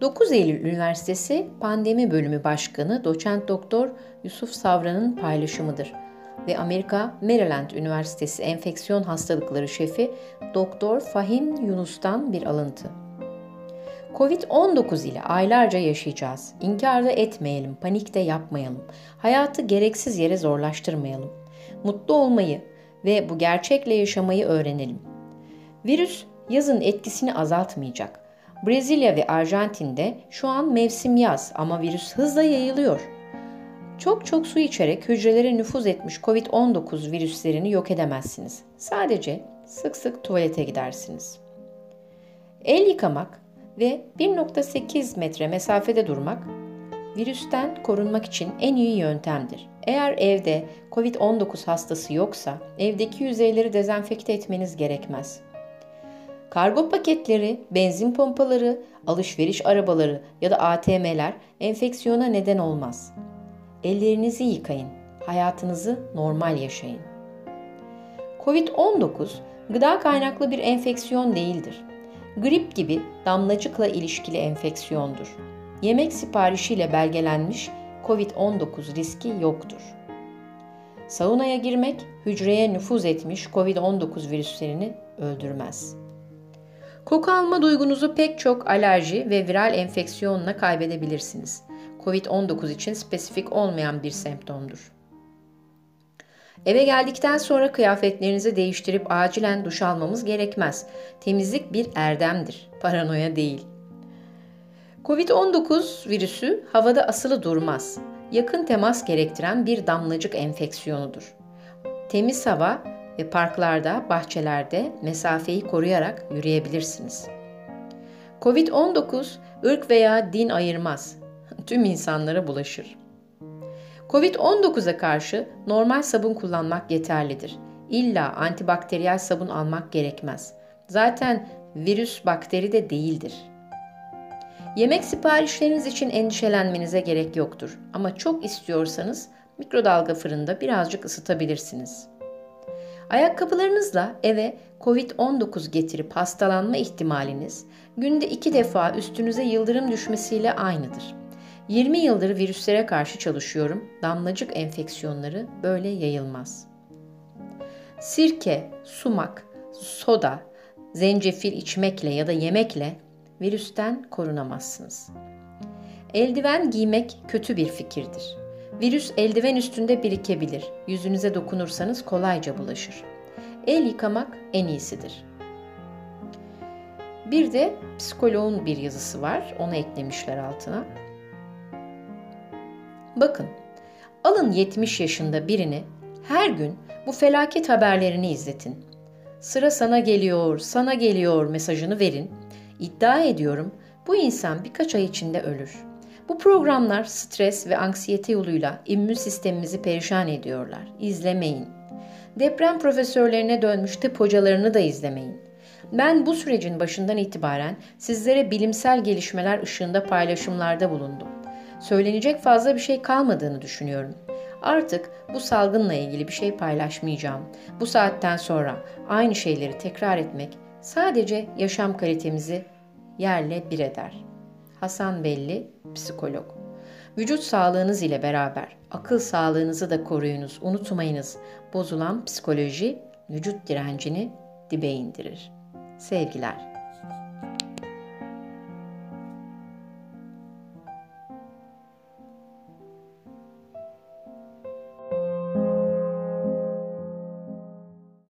9 Eylül Üniversitesi Pandemi Bölümü Başkanı Doçent Doktor Yusuf Savran'ın paylaşımıdır ve Amerika Maryland Üniversitesi Enfeksiyon Hastalıkları Şefi Doktor Fahim Yunus'tan bir alıntı. Covid-19 ile aylarca yaşayacağız. İnkar da etmeyelim, panik de yapmayalım. Hayatı gereksiz yere zorlaştırmayalım. Mutlu olmayı ve bu gerçekle yaşamayı öğrenelim. Virüs yazın etkisini azaltmayacak. Brezilya ve Arjantin'de şu an mevsim yaz ama virüs hızla yayılıyor. Çok çok su içerek hücrelere nüfuz etmiş COVID-19 virüslerini yok edemezsiniz. Sadece sık sık tuvalete gidersiniz. El yıkamak ve 1.8 metre mesafede durmak virüsten korunmak için en iyi yöntemdir. Eğer evde COVID-19 hastası yoksa evdeki yüzeyleri dezenfekte etmeniz gerekmez. Kargo paketleri, benzin pompaları, alışveriş arabaları ya da ATM'ler enfeksiyona neden olmaz. Ellerinizi yıkayın, hayatınızı normal yaşayın. Covid-19 gıda kaynaklı bir enfeksiyon değildir. Grip gibi damlacıkla ilişkili enfeksiyondur. Yemek siparişiyle belgelenmiş COVID-19 riski yoktur. Saunaya girmek hücreye nüfuz etmiş COVID-19 virüslerini öldürmez. Koku alma duygunuzu pek çok alerji ve viral enfeksiyonla kaybedebilirsiniz. COVID-19 için spesifik olmayan bir semptomdur. Eve geldikten sonra kıyafetlerinizi değiştirip acilen duş almamız gerekmez. Temizlik bir erdemdir, paranoya değil. Covid-19 virüsü havada asılı durmaz. Yakın temas gerektiren bir damlacık enfeksiyonudur. Temiz hava ve parklarda, bahçelerde mesafeyi koruyarak yürüyebilirsiniz. Covid-19 ırk veya din ayırmaz. Tüm insanlara bulaşır. Covid-19'a karşı normal sabun kullanmak yeterlidir. İlla antibakteriyel sabun almak gerekmez. Zaten virüs bakteri de değildir. Yemek siparişleriniz için endişelenmenize gerek yoktur ama çok istiyorsanız mikrodalga fırında birazcık ısıtabilirsiniz. Ayakkabılarınızla eve COVID-19 getirip hastalanma ihtimaliniz günde iki defa üstünüze yıldırım düşmesiyle aynıdır. 20 yıldır virüslere karşı çalışıyorum. Damlacık enfeksiyonları böyle yayılmaz. Sirke, sumak, soda, zencefil içmekle ya da yemekle virüsten korunamazsınız. Eldiven giymek kötü bir fikirdir. Virüs eldiven üstünde birikebilir. Yüzünüze dokunursanız kolayca bulaşır. El yıkamak en iyisidir. Bir de psikoloğun bir yazısı var. Onu eklemişler altına. Bakın, alın 70 yaşında birini her gün bu felaket haberlerini izletin. Sıra sana geliyor, sana geliyor mesajını verin. İddia ediyorum bu insan birkaç ay içinde ölür. Bu programlar stres ve anksiyete yoluyla immün sistemimizi perişan ediyorlar. İzlemeyin. Deprem profesörlerine dönmüş tıp hocalarını da izlemeyin. Ben bu sürecin başından itibaren sizlere bilimsel gelişmeler ışığında paylaşımlarda bulundum. Söylenecek fazla bir şey kalmadığını düşünüyorum. Artık bu salgınla ilgili bir şey paylaşmayacağım. Bu saatten sonra aynı şeyleri tekrar etmek sadece yaşam kalitemizi yerle bir eder. Hasan Belli, psikolog. Vücut sağlığınız ile beraber akıl sağlığınızı da koruyunuz. Unutmayınız. Bozulan psikoloji vücut direncini dibe indirir. Sevgiler.